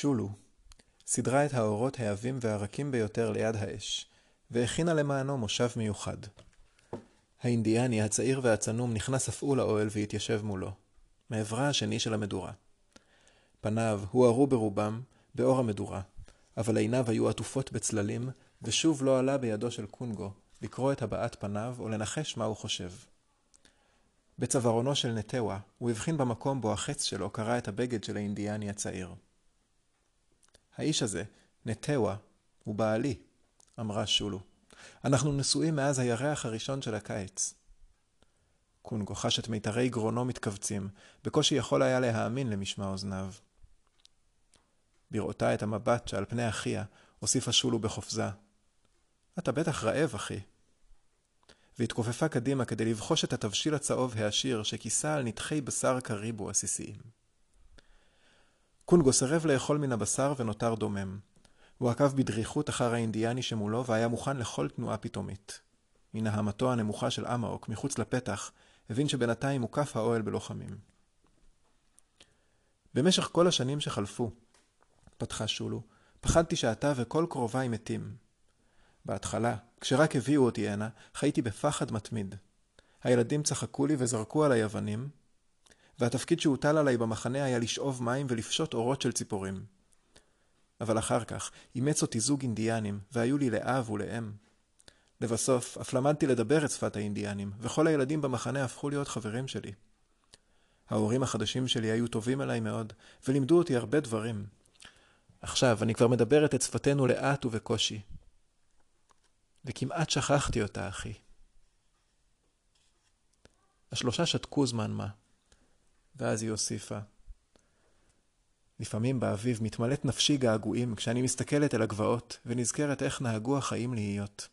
שולו סידרה את האורות העבים והרכים ביותר ליד האש, והכינה למענו מושב מיוחד. האינדיאני הצעיר והצנום נכנס אף הוא לאוהל והתיישב מולו, מעברה השני של המדורה. פניו הוארו ברובם באור המדורה, אבל עיניו היו עטופות בצללים, ושוב לא עלה בידו של קונגו לקרוא את הבעת פניו או לנחש מה הוא חושב. בצווארונו של נטווה, הוא הבחין במקום בו החץ שלו קרע את הבגד של האינדיאני הצעיר. האיש הזה, נטווה, הוא בעלי, אמרה שולו. אנחנו נשואים מאז הירח הראשון של הקיץ. קונגו חש את מיתרי גרונו מתכווצים, בקושי יכול היה להאמין למשמע אוזניו. בראותה את המבט שעל פני אחיה, הוסיפה שולו בחופזה. אתה בטח רעב, אחי. והתכופפה קדימה כדי לבחוש את התבשיל הצהוב העשיר שכיסה על נתחי בשר קריבו עסיסיים. קונגו סירב לאכול מן הבשר ונותר דומם. הוא עקב בדריכות אחר האינדיאני שמולו והיה מוכן לכל תנועה פתאומית. מנהמתו הנמוכה של אמאוק, מחוץ לפתח, הבין שבינתיים מוקף האוהל בלוחמים. במשך כל השנים שחלפו, פתחה שולו, פחדתי שאתה וכל קרוביי מתים. בהתחלה, כשרק הביאו אותי הנה, חייתי בפחד מתמיד. הילדים צחקו לי וזרקו עליי אבנים, והתפקיד שהוטל עליי במחנה היה לשאוב מים ולפשוט אורות של ציפורים. אבל אחר כך אימץ אותי זוג אינדיאנים, והיו לי לאב ולאם. לבסוף, אף למדתי לדבר את שפת האינדיאנים, וכל הילדים במחנה הפכו להיות חברים שלי. ההורים החדשים שלי היו טובים אליי מאוד, ולימדו אותי הרבה דברים. עכשיו אני כבר מדברת את שפתנו לאט ובקושי. וכמעט שכחתי אותה, אחי. השלושה שתקו זמן מה, ואז היא הוסיפה. לפעמים באביב מתמלאת נפשי געגועים כשאני מסתכלת אל הגבעות ונזכרת איך נהגו החיים להיות.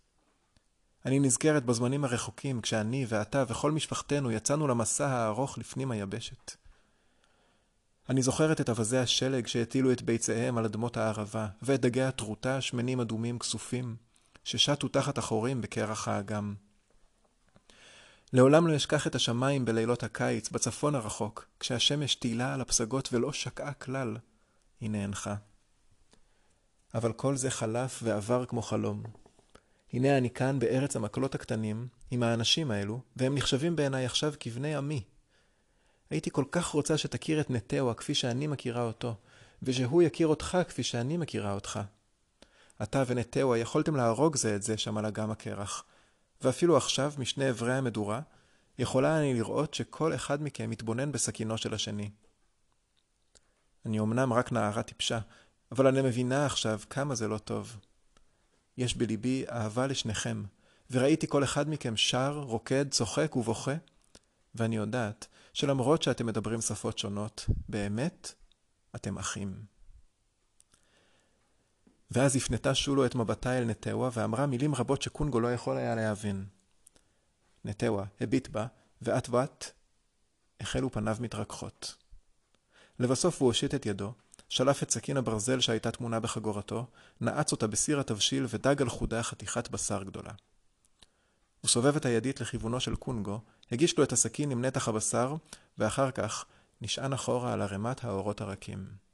אני נזכרת בזמנים הרחוקים כשאני ואתה וכל משפחתנו יצאנו למסע הארוך לפנים היבשת. אני זוכרת את אווזי השלג שהטילו את ביציהם על אדמות הערבה, ואת דגי הטרוטה השמנים אדומים כסופים, ששטו תחת החורים בקרח האגם. לעולם לא אשכח את השמיים בלילות הקיץ, בצפון הרחוק, כשהשמש טיילה על הפסגות ולא שקעה כלל, היא נאנחה. אבל כל זה חלף ועבר כמו חלום. הנה אני כאן בארץ המקלות הקטנים, עם האנשים האלו, והם נחשבים בעיניי עכשיו כבני עמי. הייתי כל כך רוצה שתכיר את נטאו כפי שאני מכירה אותו, ושהוא יכיר אותך כפי שאני מכירה אותך. אתה ונטאו יכולתם להרוג זה את זה שם על אגם הקרח, ואפילו עכשיו, משני אברי המדורה, יכולה אני לראות שכל אחד מכם מתבונן בסכינו של השני. אני אמנם רק נערה טיפשה, אבל אני מבינה עכשיו כמה זה לא טוב. יש בליבי אהבה לשניכם, וראיתי כל אחד מכם שר, רוקד, צוחק ובוכה, ואני יודעת שלמרות שאתם מדברים שפות שונות, באמת, אתם אחים. ואז הפנתה שולו את מבטה אל נטווה ואמרה מילים רבות שקונגו לא יכול היה להבין. נטווה הביט בה, ואט ואט החלו פניו מתרככות. לבסוף הוא הושיט את ידו, שלף את סכין הברזל שהייתה טמונה בחגורתו, נעץ אותה בסיר התבשיל ודג על חודה חתיכת בשר גדולה. הוא סובב את הידית לכיוונו של קונגו, הגיש לו את הסכין עם נתח הבשר, ואחר כך נשען אחורה על ערימת האורות הרכים.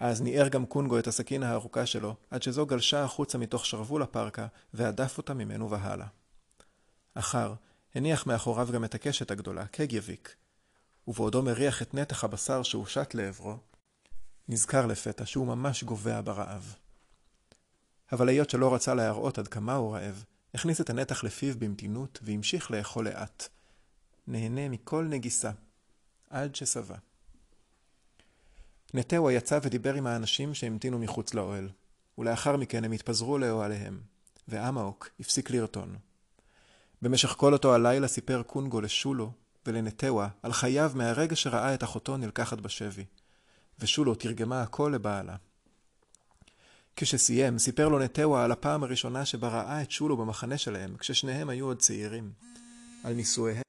אז ניער גם קונגו את הסכין הארוכה שלו, עד שזו גלשה החוצה מתוך שרוול הפרקה, והדף אותה ממנו והלאה. אחר, הניח מאחוריו גם את הקשת הגדולה, קגייביק, ובעודו מריח את נתח הבשר שהושט לעברו, נזכר לפתע שהוא ממש גובע ברעב. אבל היות שלא רצה להראות עד כמה הוא רעב, הכניס את הנתח לפיו במתינות והמשיך לאכול לאט. נהנה מכל נגיסה, עד ששבע. נטאווה יצא ודיבר עם האנשים שהמתינו מחוץ לאוהל, ולאחר מכן הם התפזרו לאוהליהם, ואמאוק הפסיק לרטון. במשך כל אותו הלילה סיפר קונגו לשולו ולנטאווה על חייו מהרגע שראה את אחותו נלקחת בשבי, ושולו תרגמה הכל לבעלה. כשסיים, סיפר לו נטאווה על הפעם הראשונה שבה ראה את שולו במחנה שלהם, כששניהם היו עוד צעירים, על נישואיהם,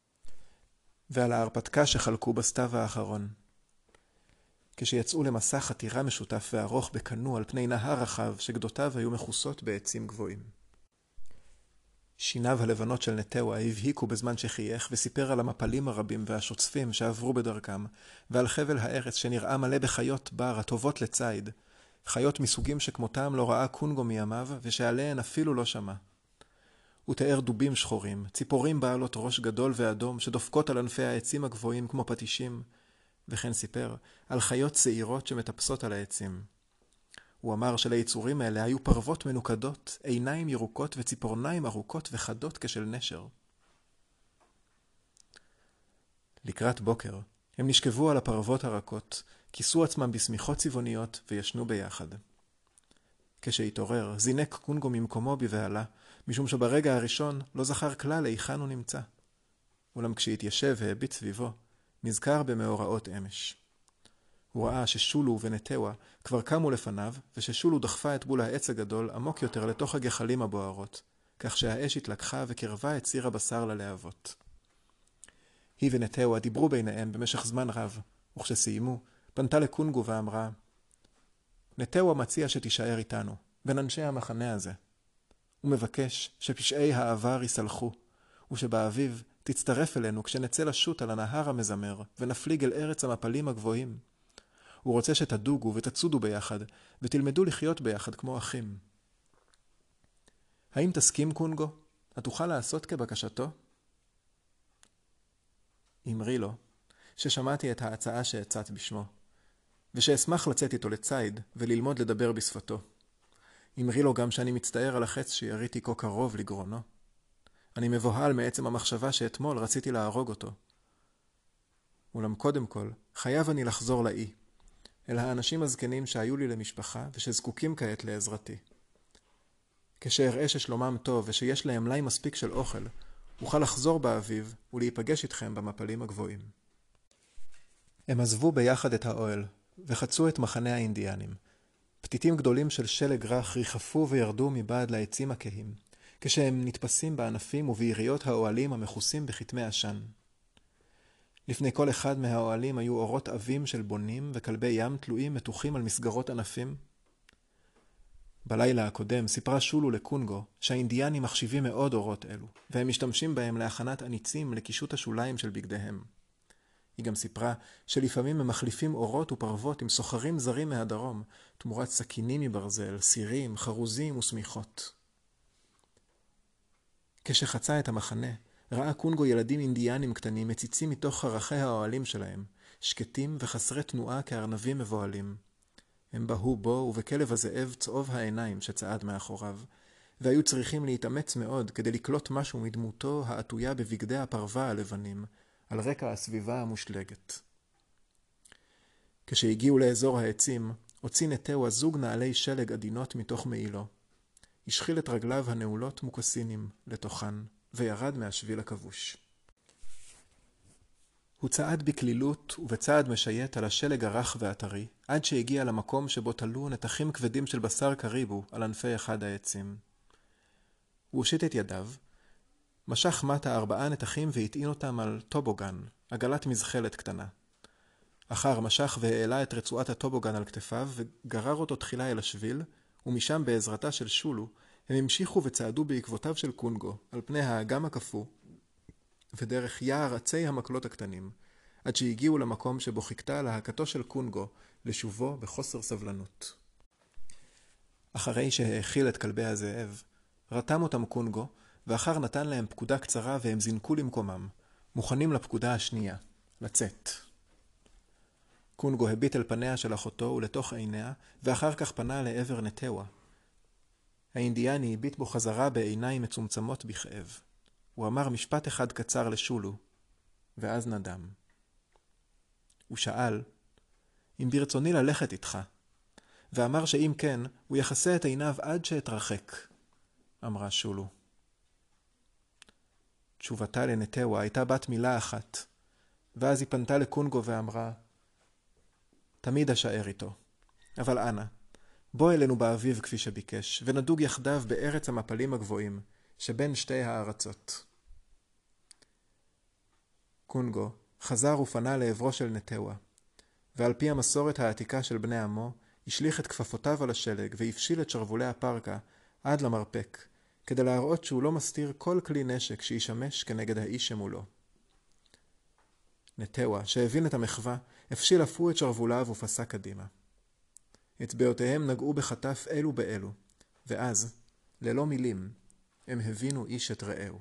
ועל ההרפתקה שחלקו בסתיו האחרון. כשיצאו למסע חתירה משותף וארוך בקנו על פני נהר רחב שגדותיו היו מכוסות בעצים גבוהים. שיניו הלבנות של נטאווה הבהיקו בזמן שחייך, וסיפר על המפלים הרבים והשוצפים שעברו בדרכם, ועל חבל הארץ שנראה מלא בחיות בר הטובות לציד, חיות מסוגים שכמותם לא ראה קונגו מימיו, ושעליהן אפילו לא שמע. הוא תיאר דובים שחורים, ציפורים בעלות ראש גדול ואדום, שדופקות על ענפי העצים הגבוהים כמו פטישים, וכן סיפר על חיות שעירות שמטפסות על העצים. הוא אמר שליצורים האלה היו פרוות מנוקדות, עיניים ירוקות וציפורניים ארוכות וחדות כשל נשר. לקראת בוקר, הם נשכבו על הפרוות הרכות, כיסו עצמם בשמיכות צבעוניות וישנו ביחד. כשהתעורר, זינק קונגו ממקומו בבהלה, משום שברגע הראשון לא זכר כלל היכן הוא נמצא. אולם כשהתיישב והביט סביבו, נזכר במאורעות אמש. הוא ראה ששולו ונטאווה כבר קמו לפניו, וששולו דחפה את בול העץ הגדול עמוק יותר לתוך הגחלים הבוערות, כך שהאש התלקחה וקרבה את סיר הבשר ללהבות. היא ונטאווה דיברו ביניהם במשך זמן רב, וכשסיימו, פנתה לקונגו ואמרה, נטאווה מציע שתישאר איתנו, בין אנשי המחנה הזה. הוא מבקש שפשעי העבר ייסלחו, ושבאביב תצטרף אלינו כשנצא לשוט על הנהר המזמר, ונפליג אל ארץ המפלים הגבוהים. הוא רוצה שתדוגו ותצודו ביחד, ותלמדו לחיות ביחד כמו אחים. האם תסכים, קונגו? התוכל לעשות כבקשתו? אמרי לו, ששמעתי את ההצעה שהצעת בשמו, ושאשמח לצאת איתו לציד וללמוד לדבר בשפתו. אמרי לו גם שאני מצטער על החץ שיריתי כה קרוב לגרונו. אני מבוהל מעצם המחשבה שאתמול רציתי להרוג אותו. אולם קודם כל, חייב אני לחזור לאי, אל האנשים הזקנים שהיו לי למשפחה ושזקוקים כעת לעזרתי. כשאראה ששלומם טוב ושיש להם מלאי מספיק של אוכל, אוכל לחזור באביב ולהיפגש איתכם במפלים הגבוהים. הם עזבו ביחד את האוהל, וחצו את מחנה האינדיאנים. פתיתים גדולים של שלג רך ריחפו וירדו מבעד לעצים הכהים, כשהם נתפסים בענפים וביריות האוהלים המכוסים בכתמי עשן. לפני כל אחד מהאוהלים היו אורות עבים של בונים וכלבי ים תלויים מתוחים על מסגרות ענפים. בלילה הקודם סיפרה שולו לקונגו שהאינדיאנים מחשיבים מאוד אורות אלו, והם משתמשים בהם להכנת עניצים לקישוט השוליים של בגדיהם. היא גם סיפרה שלפעמים הם מחליפים אורות ופרוות עם סוחרים זרים מהדרום, תמורת סכינים מברזל, סירים, חרוזים ושמיכות. כשחצה את המחנה, ראה קונגו ילדים אינדיאנים קטנים מציצים מתוך חרכי האוהלים שלהם, שקטים וחסרי תנועה כארנבים מבוהלים. הם בהו בו ובכלב הזאב צהוב העיניים שצעד מאחוריו, והיו צריכים להתאמץ מאוד כדי לקלוט משהו מדמותו העטויה בבגדי הפרווה הלבנים, על רקע הסביבה המושלגת. כשהגיעו לאזור העצים, הוציא נטאווה זוג נעלי שלג עדינות מתוך מעילו. השחיל את רגליו הנעולות מוקסינים לתוכן, וירד מהשביל הכבוש. הוא צעד בקלילות ובצעד משייט על השלג הרך והטרי, עד שהגיע למקום שבו תלו נתחים כבדים של בשר קריבו על ענפי אחד העצים. הוא הושיט את ידיו, משך מטה ארבעה נתחים והטעין אותם על טובוגן, עגלת מזחלת קטנה. אחר משך והעלה את רצועת הטובוגן על כתפיו, וגרר אותו תחילה אל השביל, ומשם בעזרתה של שולו, הם המשיכו וצעדו בעקבותיו של קונגו, על פני האגם הקפוא, ודרך יער עצי המקלות הקטנים, עד שהגיעו למקום שבו חיכתה להקתו של קונגו לשובו בחוסר סבלנות. אחרי שהאכיל את כלבי הזאב, רתם אותם קונגו, ואחר נתן להם פקודה קצרה והם זינקו למקומם, מוכנים לפקודה השנייה, לצאת. קונגו הביט אל פניה של אחותו ולתוך עיניה, ואחר כך פנה לעבר נטאווה. האינדיאני הביט בו חזרה בעיניים מצומצמות בכאב. הוא אמר משפט אחד קצר לשולו, ואז נדם. הוא שאל, אם ברצוני ללכת איתך, ואמר שאם כן, הוא יכסה את עיניו עד שאתרחק, אמרה שולו. תשובתה לנטאווה הייתה בת מילה אחת, ואז היא פנתה לקונגו ואמרה, תמיד אשאר איתו, אבל אנא, בוא אלינו באביב כפי שביקש, ונדוג יחדיו בארץ המפלים הגבוהים, שבין שתי הארצות. קונגו חזר ופנה לעברו של נטאווה, ועל פי המסורת העתיקה של בני עמו, השליך את כפפותיו על השלג והפשיל את שרוולי הפרקה עד למרפק, כדי להראות שהוא לא מסתיר כל כלי נשק שישמש כנגד האיש שמולו. נטוע, שהבין את המחווה, הפשיל אף הוא את שרווליו ופסק קדימה. אצבעותיהם נגעו בחטף אלו באלו, ואז, ללא מילים, הם הבינו איש את רעהו.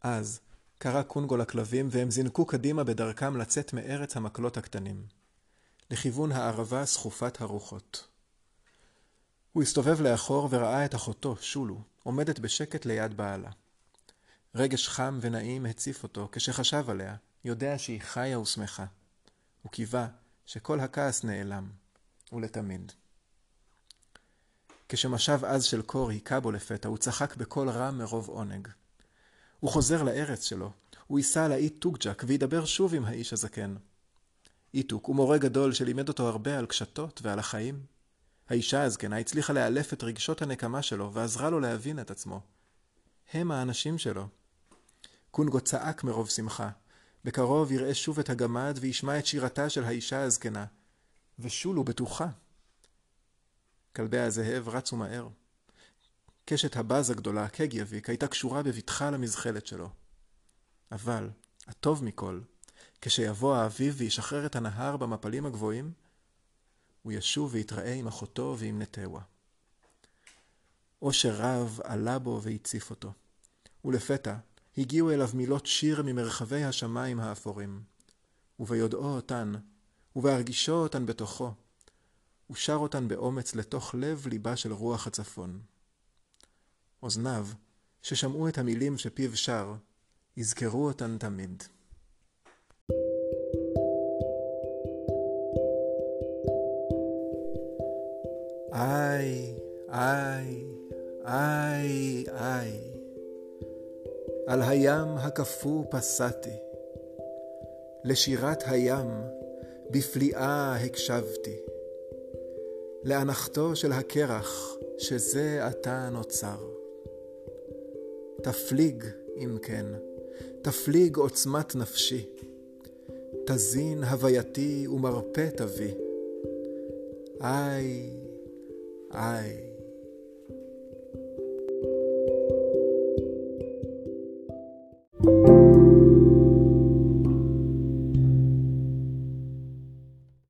אז קרא קונגו לכלבים, והם זינקו קדימה בדרכם לצאת מארץ המקלות הקטנים, לכיוון הערבה סחופת הרוחות. הוא הסתובב לאחור וראה את אחותו, שולו, עומדת בשקט ליד בעלה. רגש חם ונעים הציף אותו כשחשב עליה, יודע שהיא חיה ושמחה. הוא קיווה שכל הכעס נעלם, ולתמיד. כשמשב עז של קור היכה בו לפתע, הוא צחק בקול רם מרוב עונג. הוא חוזר לארץ שלו, הוא ייסע לאי טוקג'ק וידבר שוב עם האיש הזקן. איטוק הוא מורה גדול שלימד אותו הרבה על קשתות ועל החיים. האישה הזקנה הצליחה לאלף את רגשות הנקמה שלו ועזרה לו להבין את עצמו. הם האנשים שלו. קונגו צעק מרוב שמחה. בקרוב יראה שוב את הגמד וישמע את שירתה של האישה הזקנה. ושולו בטוחה. כלבי הזאב רצו מהר. קשת הבז הגדולה, קגייביק, הייתה קשורה בבטחה למזחלת שלו. אבל, הטוב מכל, כשיבוא האביב וישחרר את הנהר במפלים הגבוהים, הוא ישוב ויתראה עם אחותו ועם נטוע. אושר רב עלה בו והציף אותו, ולפתע הגיעו אליו מילות שיר ממרחבי השמיים האפורים, וביודעו אותן, ובהרגישו אותן בתוכו, הוא שר אותן באומץ לתוך לב ליבה של רוח הצפון. אוזניו, ששמעו את המילים שפיו שר, יזכרו אותן תמיד. איי, איי, איי, איי, על הים הקפוא פסעתי, לשירת הים בפליאה הקשבתי, לאנחתו של הקרח שזה עתה נוצר. תפליג, אם כן, תפליג עוצמת נפשי, תזין הווייתי ומרפא תביא. איי, I